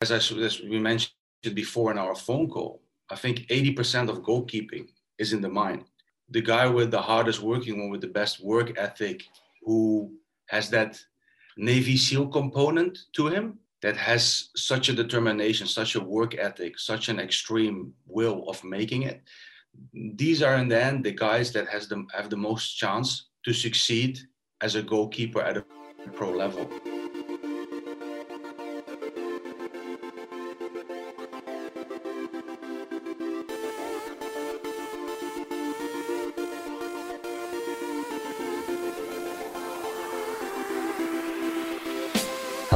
as, I, as we mentioned before in our phone call, I think 80% of goalkeeping is in the mind. The guy with the hardest working one, with the best work ethic, who has that Navy SEAL component to him, that has such a determination, such a work ethic, such an extreme will of making it. These are in the end the guys that has the, have the most chance to succeed as a goalkeeper at a pro level.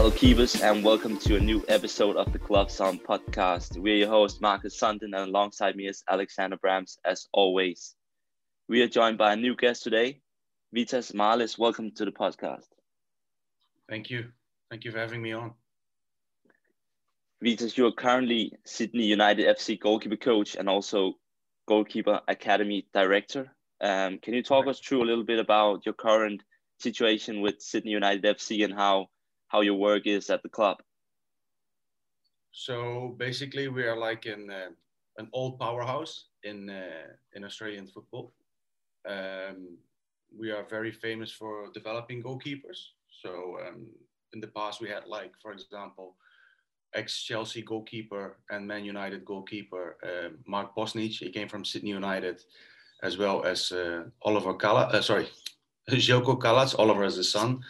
Hello, Keepers, and welcome to a new episode of the Gloves On podcast. We're your host, Marcus Sundin, and alongside me is Alexander Brams, as always. We are joined by a new guest today, Vitas Marlis. Welcome to the podcast. Thank you. Thank you for having me on. Vitas, you are currently Sydney United FC goalkeeper coach and also goalkeeper academy director. Um, can you talk us through a little bit about your current situation with Sydney United FC and how how your work is at the club? So basically, we are like in uh, an old powerhouse in uh, in Australian football. Um, we are very famous for developing goalkeepers. So um, in the past, we had like, for example, ex-Chelsea goalkeeper and Man United goalkeeper uh, Mark Bosnich. He came from Sydney United, as well as uh, Oliver Kala. Uh, sorry, Željko Kalac. Oliver is the son.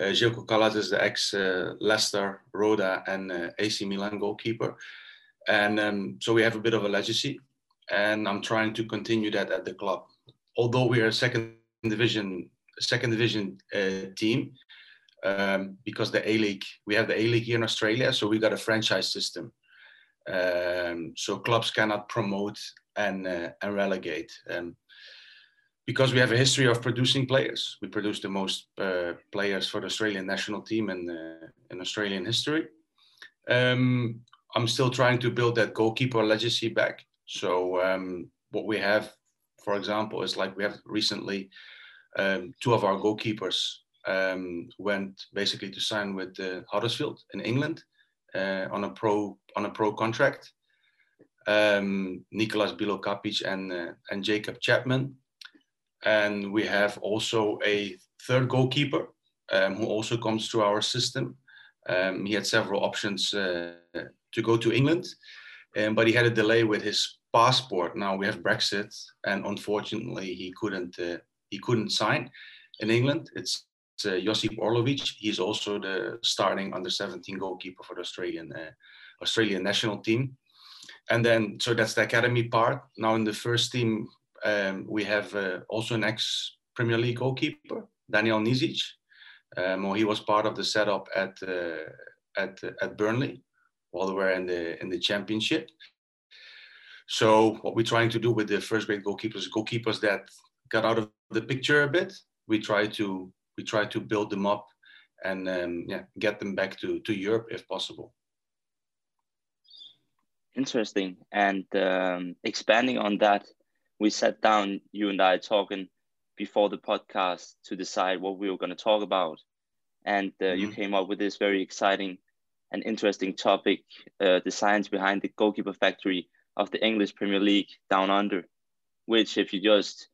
Uh, Željko is the ex uh, Leicester, Roda, and uh, AC Milan goalkeeper. And um, so we have a bit of a legacy, and I'm trying to continue that at the club. Although we are a second division, second division uh, team, um, because the A League, we have the A League here in Australia, so we got a franchise system. Um, so clubs cannot promote and and relegate. Because we have a history of producing players. We produce the most uh, players for the Australian national team in, uh, in Australian history. Um, I'm still trying to build that goalkeeper legacy back. So um, what we have, for example, is like we have recently um, two of our goalkeepers um, went basically to sign with uh, Huddersfield in England uh, on a pro on a pro contract. Um, Nicolas Bilokapic and uh, and Jacob Chapman and we have also a third goalkeeper um, who also comes to our system. Um, he had several options uh, to go to England, um, but he had a delay with his passport. Now we have Brexit, and unfortunately he couldn't uh, he couldn't sign in England. It's uh, Josip Orlovic. He's also the starting under 17 goalkeeper for the Australian uh, Australian national team. And then so that's the academy part. Now in the first team um, we have uh, also an ex Premier League goalkeeper, Daniel Nizic. Um, he was part of the setup at uh, at at Burnley while they were in the in the Championship. So what we're trying to do with the first grade goalkeepers, goalkeepers that got out of the picture a bit, we try to we try to build them up and um, yeah, get them back to to Europe if possible. Interesting. And um, expanding on that, we sat down, you and I, talking before the podcast to decide what we were going to talk about. And uh, mm-hmm. you came up with this very exciting and interesting topic uh, the science behind the goalkeeper factory of the English Premier League down under, which, if you just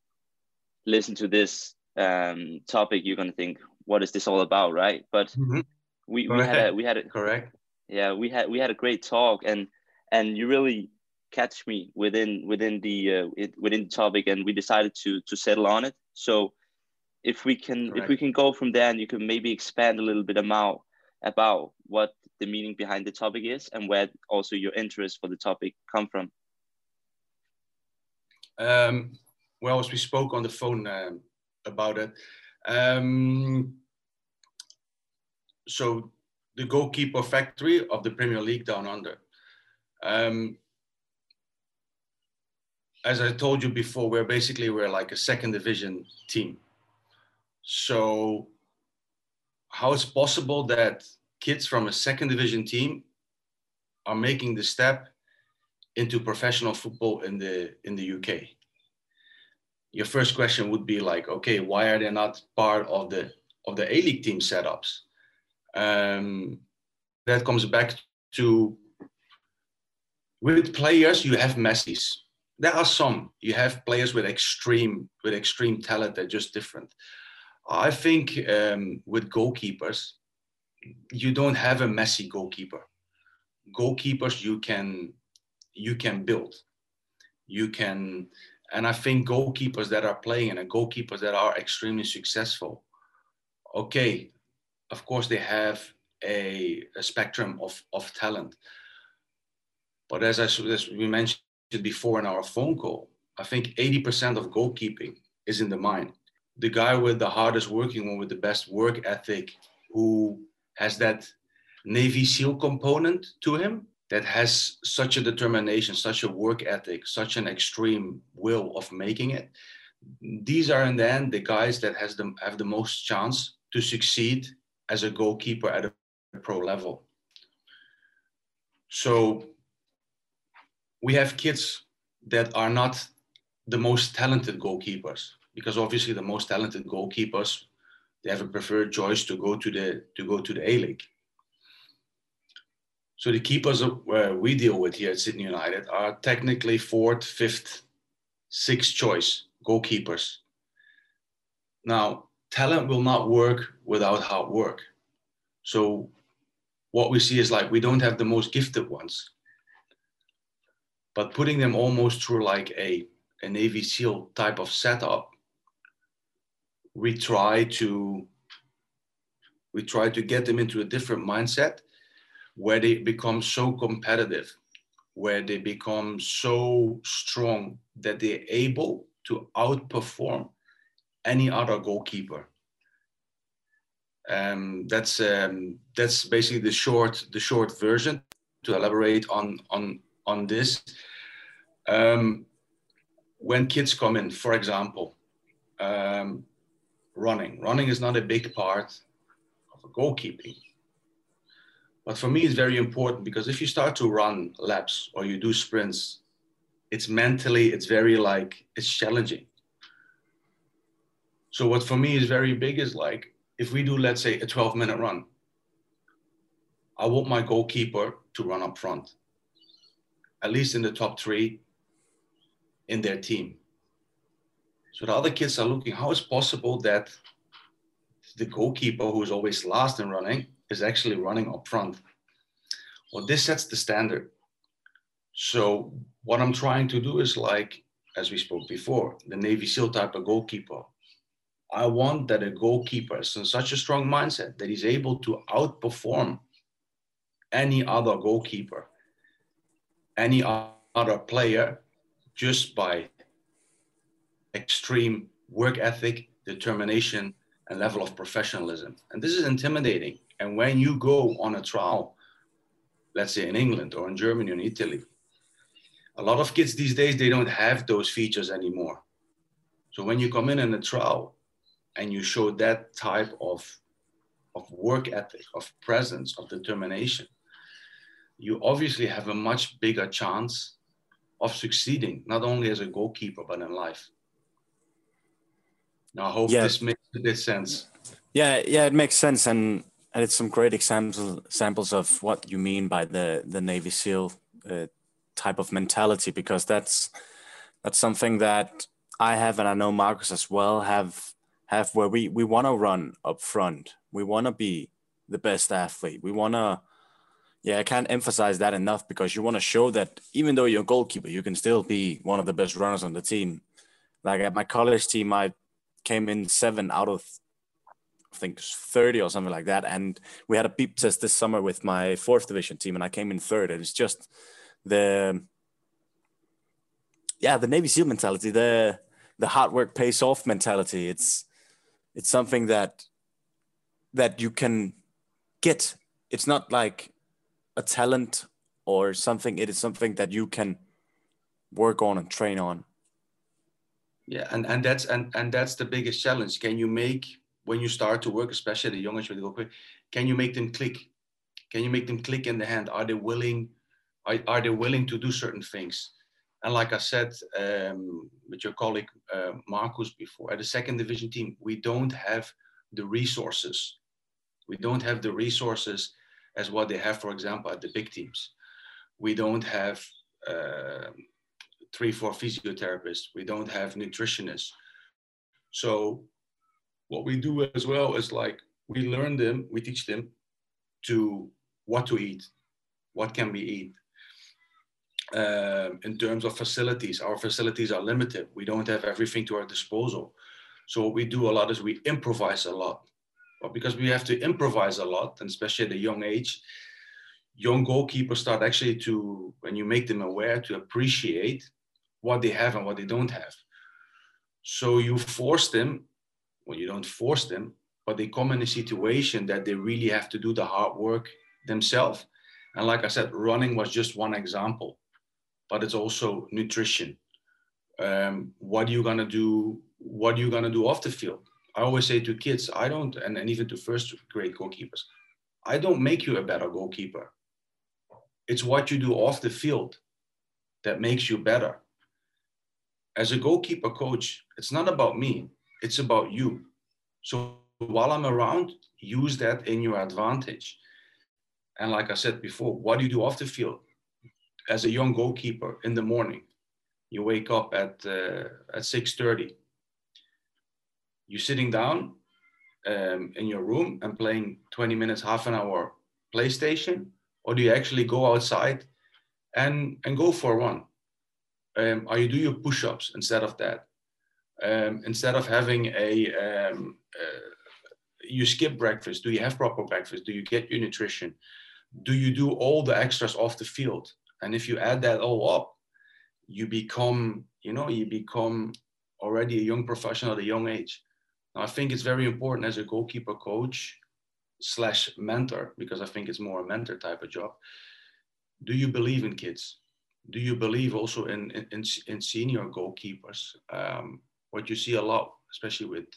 listen to this um, topic, you're going to think, what is this all about, right? But mm-hmm. we, we had a, we had a, correct. Yeah, we had we had a great talk, and and you really catch me within within the uh, it, within the topic, and we decided to to settle on it. So if we can Correct. if we can go from there, and you can maybe expand a little bit about about what the meaning behind the topic is, and where also your interest for the topic come from. Um, well, as we spoke on the phone um, about it, um, so the goalkeeper factory of the Premier League down under. Um, as I told you before, we're basically we're like a second division team. So how it's possible that kids from a second division team are making the step into professional football in the in the UK? Your first question would be like, okay, why are they not part of the of the A League team setups? Um, that comes back to with players, you have Messi's. There are some. You have players with extreme with extreme talent. They're just different. I think um, with goalkeepers, you don't have a Messi goalkeeper. Goalkeepers you can you can build. You can, and I think goalkeepers that are playing and goalkeepers that are extremely successful. Okay, of course they have a, a spectrum of, of talent. But as, I, as we mentioned before in our phone call, I think 80% of goalkeeping is in the mind. The guy with the hardest working one, with the best work ethic, who has that Navy SEAL component to him, that has such a determination, such a work ethic, such an extreme will of making it. These are in the end the guys that has the, have the most chance to succeed as a goalkeeper at a pro level. So we have kids that are not the most talented goalkeepers because obviously the most talented goalkeepers they have a preferred choice to go to the to go to the A League. So the keepers where uh, we deal with here at Sydney United are technically fourth, fifth, sixth choice goalkeepers. Now, talent will not work without hard work. So what we see is like we don't have the most gifted ones but putting them almost through like a, a navy seal type of setup we try to we try to get them into a different mindset where they become so competitive where they become so strong that they're able to outperform any other goalkeeper um, that's um, that's basically the short the short version. To elaborate on on on this, um, when kids come in, for example, um, running. Running is not a big part of goalkeeping. But for me, it's very important because if you start to run laps or you do sprints, it's mentally, it's very like, it's challenging. So what for me is very big is like, if we do, let's say, a 12 minute run, I want my goalkeeper to run up front, at least in the top three in their team. So the other kids are looking, how is possible that the goalkeeper who is always last in running is actually running up front? Well, this sets the standard. So what I'm trying to do is like, as we spoke before, the Navy SEAL type of goalkeeper I want that a goalkeeper is in such a strong mindset that he's able to outperform any other goalkeeper, any other player, just by extreme work ethic, determination, and level of professionalism. And this is intimidating. And when you go on a trial, let's say in England or in Germany or in Italy, a lot of kids these days they don't have those features anymore. So when you come in in a trial, and you show that type of of work ethic, of presence, of determination, you obviously have a much bigger chance of succeeding, not only as a goalkeeper, but in life. Now, I hope yeah. this makes a bit sense. Yeah, yeah, it makes sense. And, and it's some great examples examples of what you mean by the, the Navy SEAL uh, type of mentality, because that's, that's something that I have, and I know Marcus as well, have have where we we want to run up front. We want to be the best athlete. We want to yeah, I can't emphasize that enough because you want to show that even though you're a goalkeeper, you can still be one of the best runners on the team. Like at my college team, I came in seven out of I think 30 or something like that. And we had a beep test this summer with my fourth division team, and I came in third. And it's just the yeah, the Navy SEAL mentality, the the hard work pays off mentality. It's it's something that that you can get it's not like a talent or something it is something that you can work on and train on. Yeah and and that's and and that's the biggest challenge. Can you make when you start to work especially the youngest with go can you make them click? Can you make them click in the hand? Are they willing are, are they willing to do certain things? And like I said um, with your colleague uh, Marcus before, at the second division team, we don't have the resources. We don't have the resources as what they have, for example, at the big teams. We don't have uh, three, four physiotherapists. We don't have nutritionists. So what we do as well is like we learn them, we teach them to what to eat, what can be eat. Um, in terms of facilities, our facilities are limited. We don't have everything to our disposal. So what we do a lot is we improvise a lot. But because we have to improvise a lot, and especially at a young age, young goalkeepers start actually to, when you make them aware, to appreciate what they have and what they don't have. So you force them, well, you don't force them, but they come in a situation that they really have to do the hard work themselves. And like I said, running was just one example, but it's also nutrition. Um, what are you gonna do? What are you gonna do off the field? I always say to kids, I don't, and, and even to first grade goalkeepers, I don't make you a better goalkeeper. It's what you do off the field that makes you better. As a goalkeeper coach, it's not about me, it's about you. So while I'm around, use that in your advantage. And like I said before, what do you do off the field? As a young goalkeeper in the morning, you wake up at uh, at 6:30. You're sitting down um, in your room and playing 20 minutes, half an hour PlayStation, or do you actually go outside and and go for one? Um, you do your push-ups instead of that? Um, instead of having a um, uh, you skip breakfast? Do you have proper breakfast? Do you get your nutrition? Do you do all the extras off the field? And if you add that all up, you become, you know, you become already a young professional at a young age. I think it's very important as a goalkeeper coach slash mentor, because I think it's more a mentor type of job. Do you believe in kids? Do you believe also in in, in senior goalkeepers? Um, what you see a lot, especially with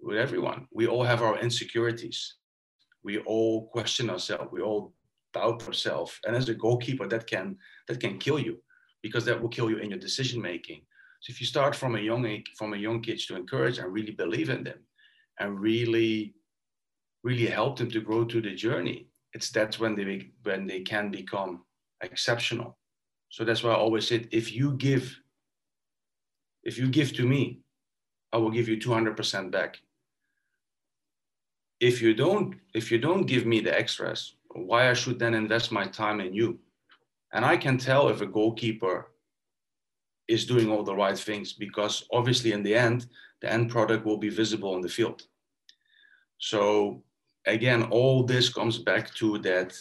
with everyone. We all have our insecurities. We all question ourselves. We all doubt ourselves. And as a goalkeeper, that can that can kill you because that will kill you in your decision making. So if you start from a young from a young age to encourage and really believe in them and really really help them to grow through the journey, it's that's when they when they can become exceptional. So that's why I always said if you give if you give to me, I will give you 200% back if you don't if you don't give me the extras why i should then invest my time in you and i can tell if a goalkeeper is doing all the right things because obviously in the end the end product will be visible in the field so again all this comes back to that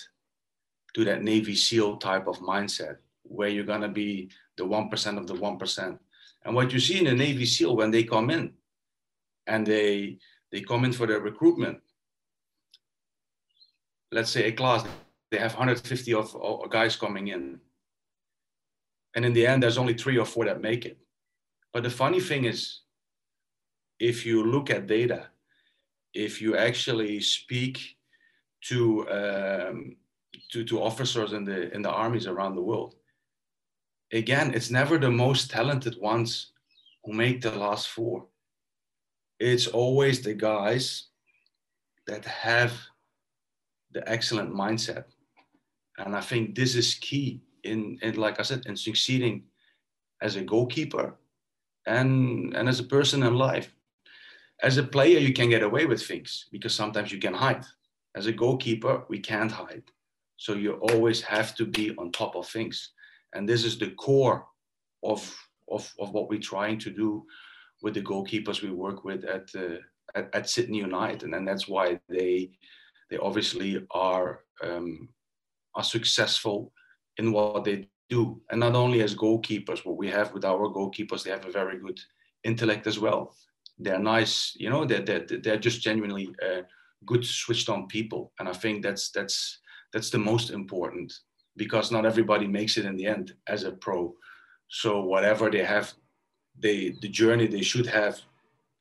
to that navy seal type of mindset where you're going to be the 1% of the 1% and what you see in the navy seal when they come in and they they come in for their recruitment let's say a class, they have 150 of, of guys coming in. And in the end, there's only three or four that make it. But the funny thing is, if you look at data, if you actually speak to um, to, to officers in the in the armies around the world, again, it's never the most talented ones who make the last four. It's always the guys that have the excellent mindset. And I think this is key in, in like I said, in succeeding as a goalkeeper and, and as a person in life. As a player, you can get away with things because sometimes you can hide. As a goalkeeper, we can't hide. So you always have to be on top of things. And this is the core of, of, of what we're trying to do with the goalkeepers we work with at, uh, at, at Sydney United. And, that's why they they obviously are um, are successful in what they do, and not only as goalkeepers. What we have with our goalkeepers, they have a very good intellect as well. They're nice, you know. They're they're, they're just genuinely uh, good, switched on people, and I think that's that's that's the most important because not everybody makes it in the end as a pro. So whatever they have, they the journey they should have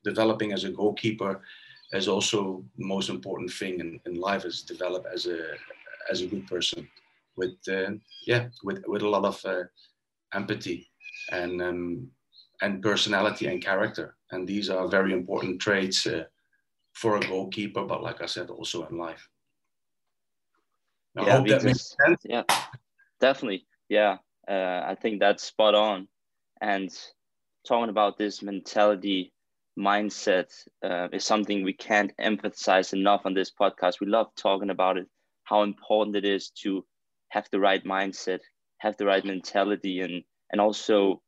developing as a goalkeeper is also the most important thing in, in life is develop as a as a good person with uh, yeah with with a lot of uh, empathy and um, and personality and character and these are very important traits uh, for a goalkeeper but like i said also in life I yeah, that makes sense. yeah definitely yeah Uh, I think that's spot on. And talking about this mentality mindset uh, is something we can't emphasize enough on this podcast. We love talking about it, how important it is to have the right mindset, have the right mentality, and and also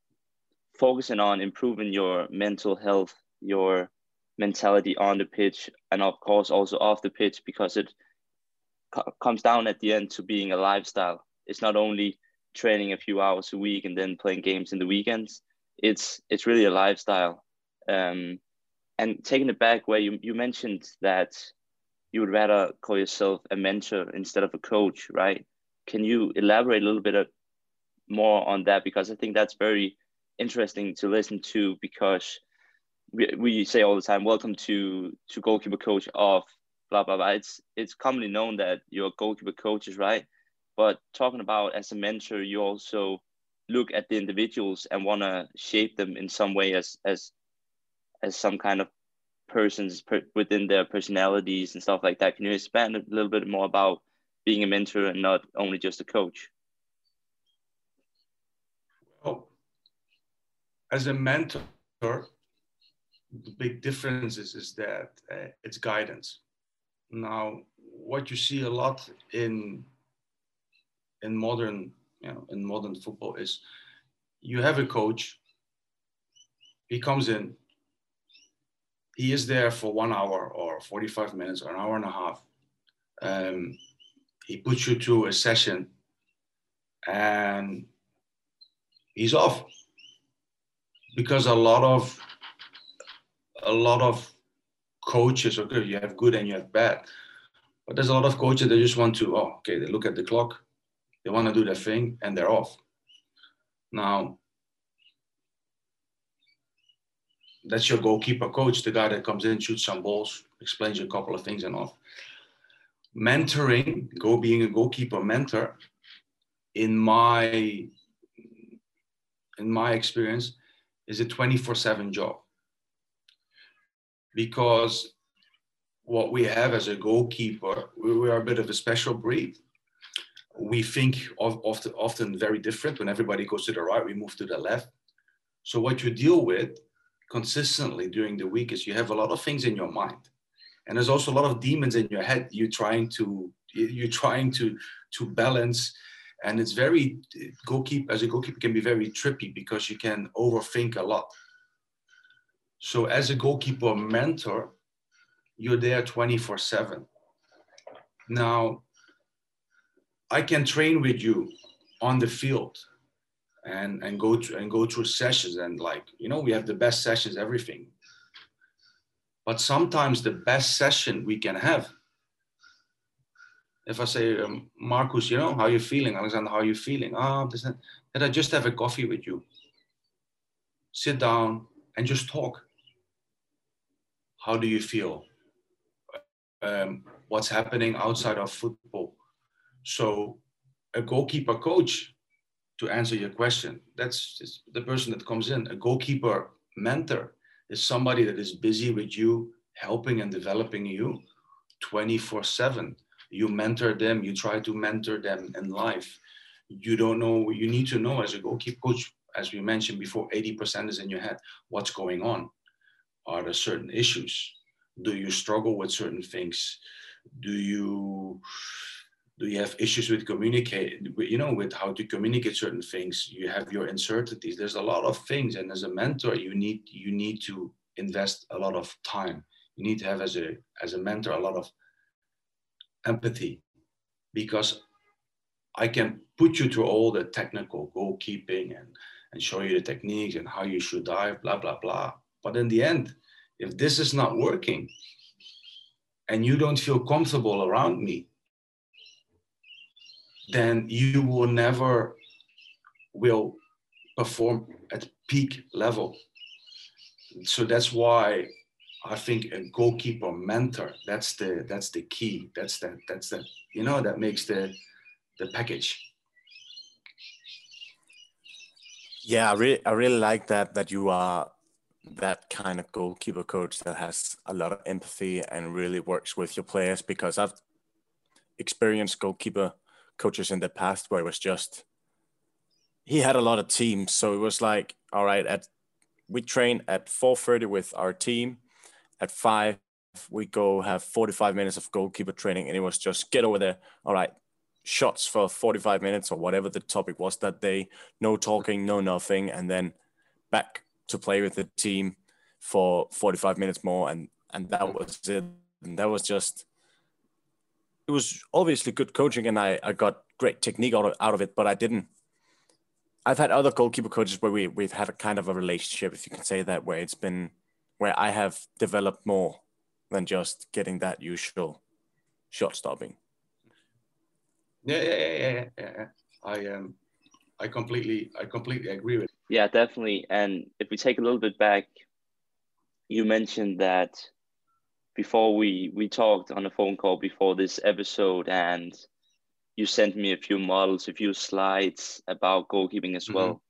focusing on improving your mental health, your mentality on the pitch, and of course also off the pitch, because it co- comes down at the end to being a lifestyle. It's not only training a few hours a week and then playing games in the weekends. It's it's really a lifestyle. Um, and taking it back, where you, you mentioned that you would rather call yourself a mentor instead of a coach, right? Can you elaborate a little bit uh, more on that? Because I think that's very interesting to listen to because we, we say all the time, welcome to, to goalkeeper coach of blah, blah, blah. It's, it's commonly known that you're goalkeeper coaches, right? But talking about as a mentor, you also look at the individuals and want to shape them in some way as, as, as some kind of persons per, within their personalities and stuff like that. Can you expand a little bit more about being a mentor and not only just a coach? Well, as a mentor, the big difference is, is that uh, it's guidance. Now, what you see a lot in in modern, you know, in modern football is you have a coach. He comes in. He is there for one hour or 45 minutes or an hour and a half. Um, he puts you through a session and he's off. Because a lot of a lot of coaches okay you have good and you have bad but there's a lot of coaches that just want to oh okay they look at the clock they want to do their thing and they're off. Now that's your goalkeeper coach the guy that comes in shoots some balls explains you a couple of things and off mentoring go being a goalkeeper mentor in my in my experience is a 24/7 job. Because what we have as a goalkeeper we, are a bit of a special breed. We think of, often, often very different when everybody goes to the right we move to the left. So what you deal with consistently during the week is you have a lot of things in your mind and there's also a lot of demons in your head you're trying to you're trying to to balance. And it's very goalkeeper as a goalkeeper can be very trippy because you can overthink a lot. So as a goalkeeper mentor you're there 24 7 now i can train with you on the field and and go to and go through sessions and like you know we have the best sessions everything but sometimes the best session we can have if I say, um, Marcus, you know, how are you feeling? Alexander, how are you feeling? Ah, oh, that I just have a coffee with you. Sit down and just talk. How do you feel? Um, what's happening outside of football? So, a goalkeeper coach, to answer your question, that's the person that comes in. A goalkeeper mentor is somebody that is busy with you, helping and developing you 24 7 you mentor them you try to mentor them in life. You don't know you need to know as a goalkeeper coach as we mentioned before 80% is in your head. What's going on? Are there certain issues? Do you struggle with certain things? Do you do you have issues with communicate you know with how to communicate certain things? You have your uncertainties. There's a lot of things and as a mentor you need you need to invest a lot of time. You need to have as a as a mentor a lot of empathy because I can put you through all the technical goalkeeping and, and show you the techniques and how you should dive, blah, blah, blah. But in the end, if this is not working and you don't feel comfortable around me, then you will never will perform at peak level. So that's why I think a goalkeeper mentor. That's the that's the key. That's that that's the you know that makes the the package. Yeah, I really I really like that that you are that kind of goalkeeper coach that has a lot of empathy and really works with your players because I've experienced goalkeeper coaches in the past where it was just he had a lot of teams, so it was like, all right, at we train at 4:30 with our team. At five, we go have 45 minutes of goalkeeper training, and it was just get over there. All right, shots for 45 minutes or whatever the topic was that day. No talking, no nothing, and then back to play with the team for 45 minutes more, and and that was it. And that was just. It was obviously good coaching, and I, I got great technique out of, out of it, but I didn't I've had other goalkeeper coaches where we we've had a kind of a relationship, if you can say that, where it's been where I have developed more than just getting that usual shot stopping. Yeah, yeah, yeah, yeah, yeah. I um, I completely, I completely agree with. Yeah, definitely. And if we take a little bit back, you mentioned that before we we talked on a phone call before this episode, and you sent me a few models, a few slides about goalkeeping as mm-hmm. well.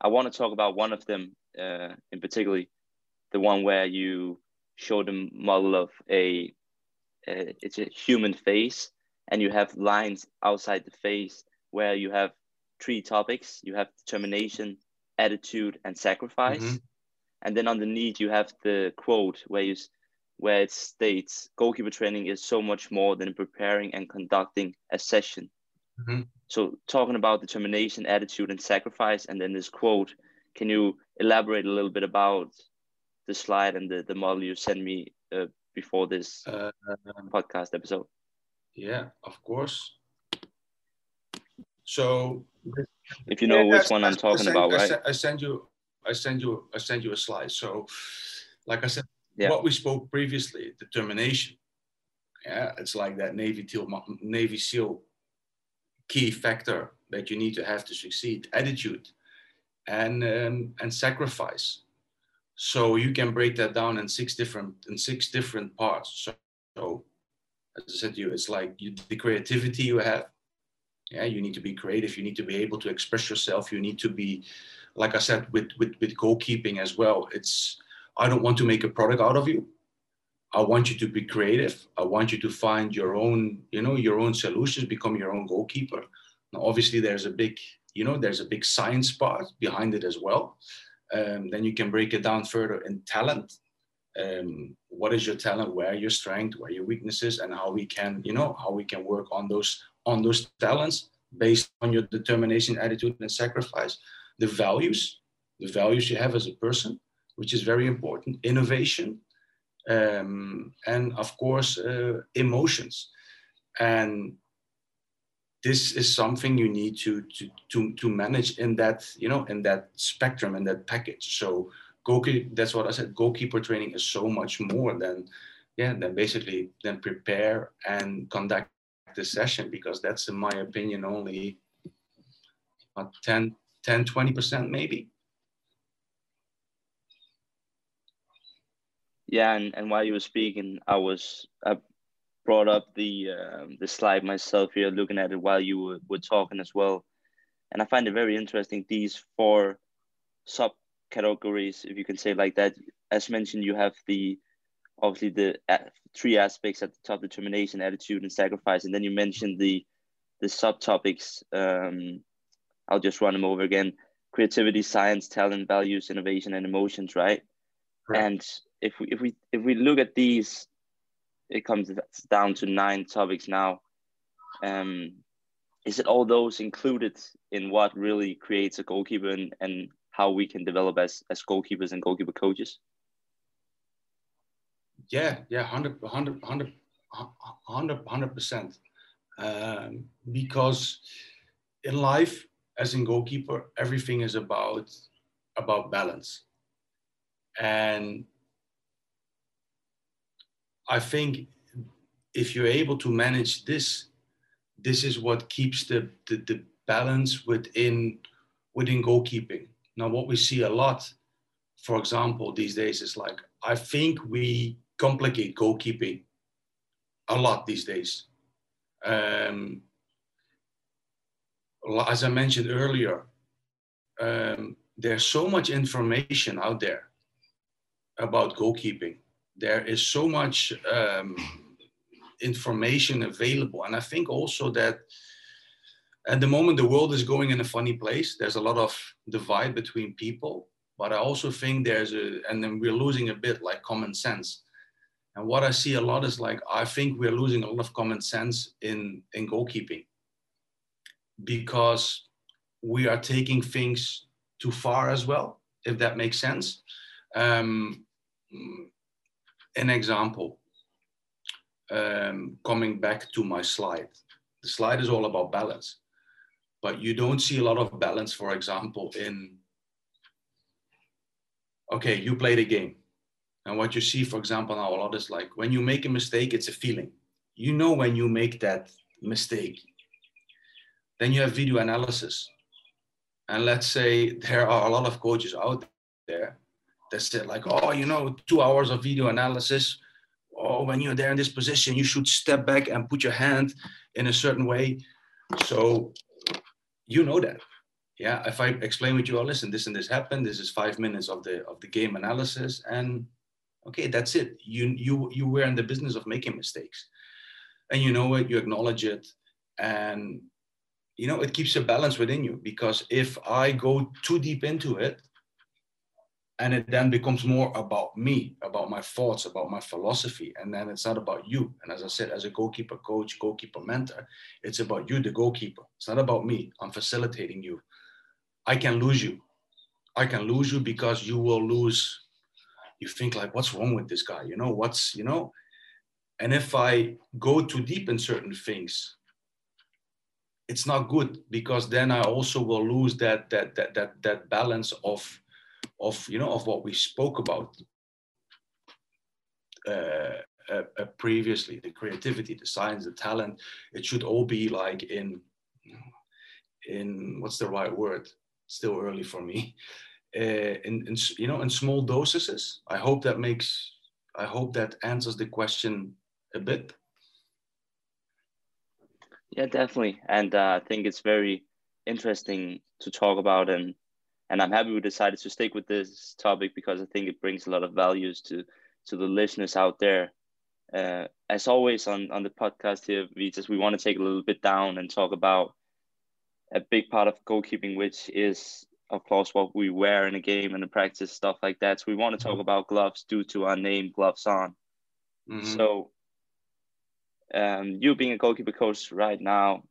I want to talk about one of them uh, in particular, the one where you showed a model of a, it's a human face, and you have lines outside the face where you have three topics. You have determination, attitude, and sacrifice. Mm-hmm. And then underneath you have the quote where you where it states goalkeeper training is so much more than preparing and conducting a session. Mm-hmm. So, talking about determination, attitude, and sacrifice, and then this quote, can you elaborate a little bit about the slide and the, the model you sent me uh, before this uh, podcast episode? Yeah, of course. So, if you know yeah, which one I'm talking send, about, right? I send you, I send you, I send you a slide. So, like I said, yeah. what we spoke previously, determination. Yeah, it's like that Navy SEAL, Navy SEAL key factor that you need to have to succeed attitude and um, and sacrifice. So you can break that down in six different in six different parts. So, so as i said to you it's like you, the creativity you have. Yeah you need to be creative. You need to be able to express yourself. You need to be like i said with with, with goalkeeping as well. It's i don't want to make a product out of you I want you to be creative. I want you to find your own, you know, your own solutions, become your own goalkeeper. Now, obviously, there's a big, you know, there's a big science part behind it as well. Um, then you can break it down further in talent. Um, what is your talent? Where your strength? Where your weaknesses? And how we can, you know, how we can work on those on those talents based on your determination, attitude, and sacrifice. The values, the values you have as a person, which is very important. Innovation, um, and of course uh, emotions and this is something you need to, to to to manage in that you know in that spectrum in that package so goalkeeper that's what i said goalkeeper training is so much more than yeah than basically than prepare and conduct the session because that's in my opinion only 10 10 20 percent maybe Yeah, and, and while you were speaking, I was I brought up the um, the slide myself here, looking at it while you were, were talking as well, and I find it very interesting. These four subcategories, if you can say like that, as mentioned, you have the obviously the uh, three aspects at the top: determination, attitude, and sacrifice. And then you mentioned the the subtopics. Um, I'll just run them over again: creativity, science, talent, values, innovation, and emotions. Right. Correct. And if we if we if we look at these, it comes down to nine topics now. Um, is it all those included in what really creates a goalkeeper and, and how we can develop as as goalkeepers and goalkeeper coaches? Yeah, yeah, 100, 100, 100, 100 percent. Um, because in life, as in goalkeeper, everything is about about balance, and I think if you're able to manage this, this is what keeps the, the, the balance within within goalkeeping. Now, what we see a lot, for example, these days is like I think we complicate goalkeeping a lot these days. Um, as I mentioned earlier, um, there's so much information out there about goalkeeping there is so much um, information available. And I think also that at the moment the world is going in a funny place. There's a lot of divide between people but i also think there's a and then we're losing a bit like common sense. And what i see a lot is like i think we're losing a lot of common sense in in goalkeeping because we are taking things too far as well if that makes sense. Um, an example um, coming back to my slide the slide is all about balance but you don't see a lot of balance, for example, in, okay, you played a game. And what you see, for example, now a lot is like when you make a mistake, it's a feeling. You know when you make that mistake. Then you have video analysis. And let's say there are a lot of coaches out there that said, like, oh, you know, two hours of video analysis. Oh, when you're there in this position, you should step back and put your hand in a certain way. So you know that. Yeah if i explain with you oh listen this and this happened. This is five minutes of the of the game analysis and okay that's it. You you you were in the business of making mistakes. And you know it you acknowledge it. And you know it keeps a balance within you because if i go too deep into it and it then becomes more about me about my thoughts about my philosophy. And then it's not about you. And as i said as a goalkeeper coach goalkeeper mentor it's about you the goalkeeper. It's not about me. I'm facilitating you. I can lose you. I can lose you because you will lose. You think like what's wrong with this guy? You know what's you know? And if i go too deep in certain things it's not good because then i also will lose that that that that, that balance of of you know of what we spoke about uh, uh, uh, previously the creativity the science the talent it should all be like in in what's the right word? Still early for me. Uh, in, in you know in small doses i hope that makes i hope that answers the question a bit. Yeah definitely. And uh, i think it's very interesting to talk about and and I'm happy we decided to stick with this topic because I think it brings a lot of values to to the listeners out there. Uh, as always on on the podcast here, we just we want to take a little bit down and talk about a big part of goalkeeping, which is of course what we wear in a game and in practice stuff like that. So we want to talk about gloves due to our name, gloves on. Mm-hmm. So um, you being a goalkeeper coach right now,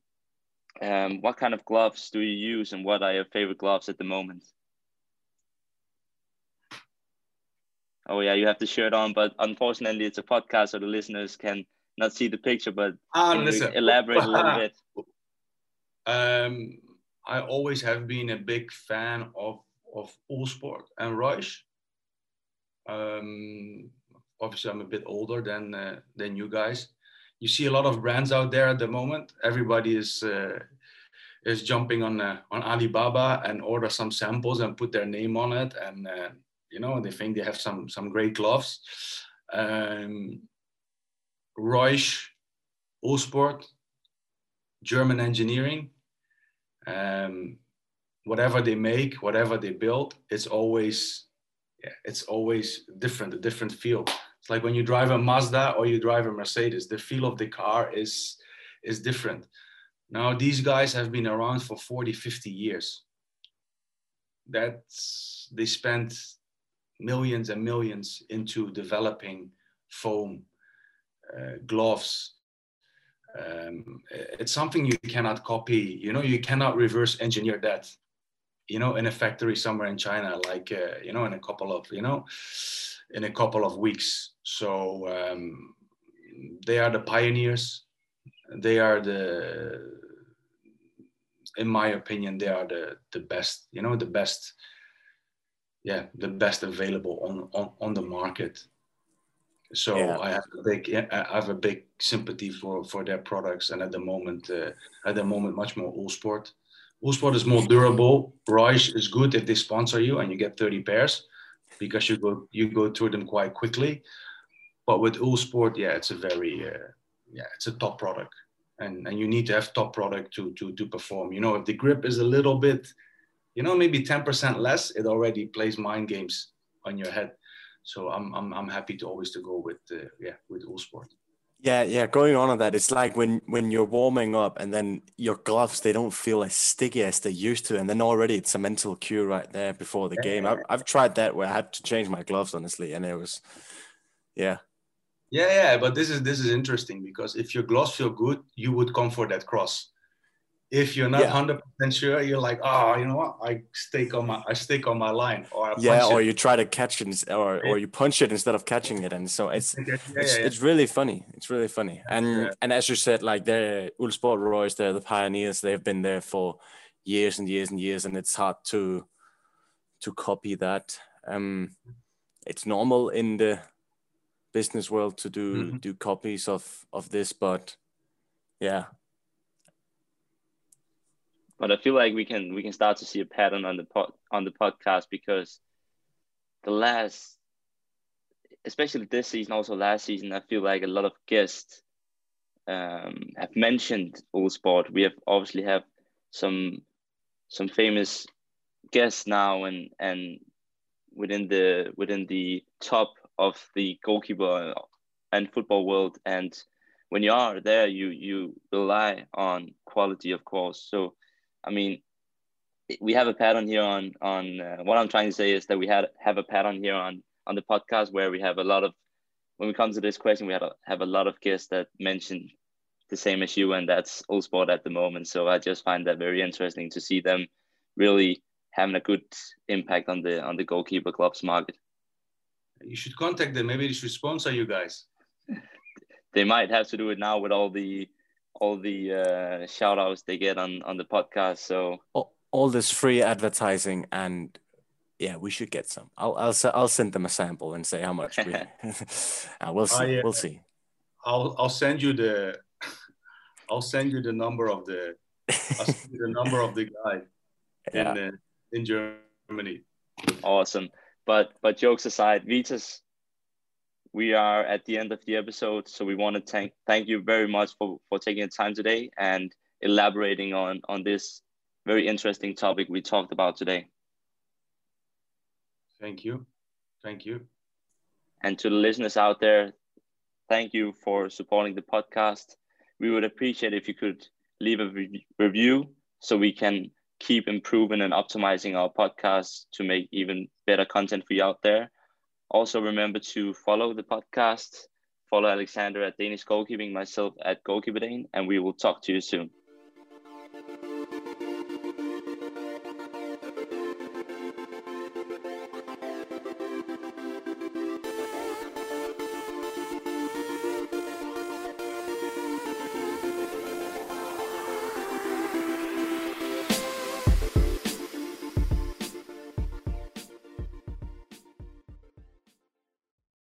um, what kind of gloves do you use and what are your favorite gloves at the moment? Oh yeah, you have the shirt on, but unfortunately it's a podcast so the listeners can not see the picture, but ah, listen. elaborate a little bit. Um, I always have been a big fan of, of Uhlsport and Reusch. Um, obviously I'm a bit older than, uh, than you guys you see a lot of brands out there at the moment. Everybody is uh, is jumping on uh, on Alibaba and order some samples and put their name on it, and uh, you know they think they have some some great gloves. Um, Reusch, Uhlsport, German engineering. Um, whatever they make, whatever they build, it's always yeah, it's always different, a different feel. It's like when you drive a Mazda or you drive a Mercedes, the feel of the car is, is different. Now, these guys have been around for 40, 50 years. That's, they spent millions and millions into developing foam, uh, gloves. Um, it's something you cannot copy. You know, you cannot reverse engineer that. You know, in a factory somewhere in China, like uh, you know, in a couple of you know, in a couple of weeks. So um, they are the pioneers. They are the, in my opinion, they are the the best. You know, the best. Yeah, the best available on on, on the market. So yeah. I have a big I have a big sympathy for for their products, and at the moment, uh, at the moment, much more Uhlsport. Uhlsport is more durable. Reusch is good if they sponsor you and you get 30 pairs because you go you go through them quite quickly. But with Uhlsport, yeah, it's a very uh, yeah, it's a top product, and and you need to have top product to to to perform. You know, if the grip is a little bit, you know, maybe ten percent less, it already plays mind games on your head. So I'm I'm I'm happy to always to go with uh, yeah with Uhlsport. Yeah, yeah. Going on on that, it's like when when you're warming up and then your gloves they don't feel as sticky as they used to, and then already it's a mental cue right there before the game. I've I've tried that where I had to change my gloves honestly, and it was, yeah. Yeah, yeah, but this is this is interesting because if your gloves feel good, you would come for that cross if you're not hundred yeah. percent sure, you're like, oh, you know what? I stick on my I stick on my line, or I yeah, or it. you try to catch it, or or you punch it instead of catching it, and so it's yeah, it's, it's really funny. It's really funny, and and as you said, like the Uhlsport Royals, they're the pioneers. They've been there for years and years and years, and it's hard to to copy that. Um, it's normal in the business world to do mm-hmm. do copies of of this, but yeah, but I feel like we can we can start to see a pattern on the pod, on the podcast because the last, especially this season, also last season, I feel like a lot of guests um, have mentioned Uhlsport. We have obviously have some some famous guests now, and and within the within the top of the goalkeeper and football world, and when you are there, you you rely on quality, of course. So I mean, we have a pattern here on on uh, what I'm trying to say is that we had have a pattern here on on the podcast where we have a lot of when we come to this question we had a, have a lot of guests that mention the same issue and that's Uhlsport at the moment. So I just find that very interesting to see them really having a good impact on the on the goalkeeper clubs market. You should contact them. Maybe they should sponsor you guys. they might have to do it now with all the all the uh, shout outs they get on on the podcast. So all, all this free advertising and yeah, we should get some. I'll I'll I'll send them a sample and say how much. We, uh, we'll see. we'll see. I'll I'll send you the I'll send you the number of the I'll send you the number of the guy yeah. in uh, in Germany. Awesome. But but jokes aside, Vitas, we are at the end of the episode. So we want to thank thank you very much for, for taking the time today and elaborating on, on this very interesting topic we talked about today. Thank you. Thank you. And to the listeners out there, thank you for supporting the podcast. We would appreciate if you could leave a re- review so we can keep improving and optimizing our podcast to make even better content for you out there. Also, remember to follow the podcast, follow Alexander at Danish Goalkeeping, myself at Goalkeeper Dane, and we will talk to you soon.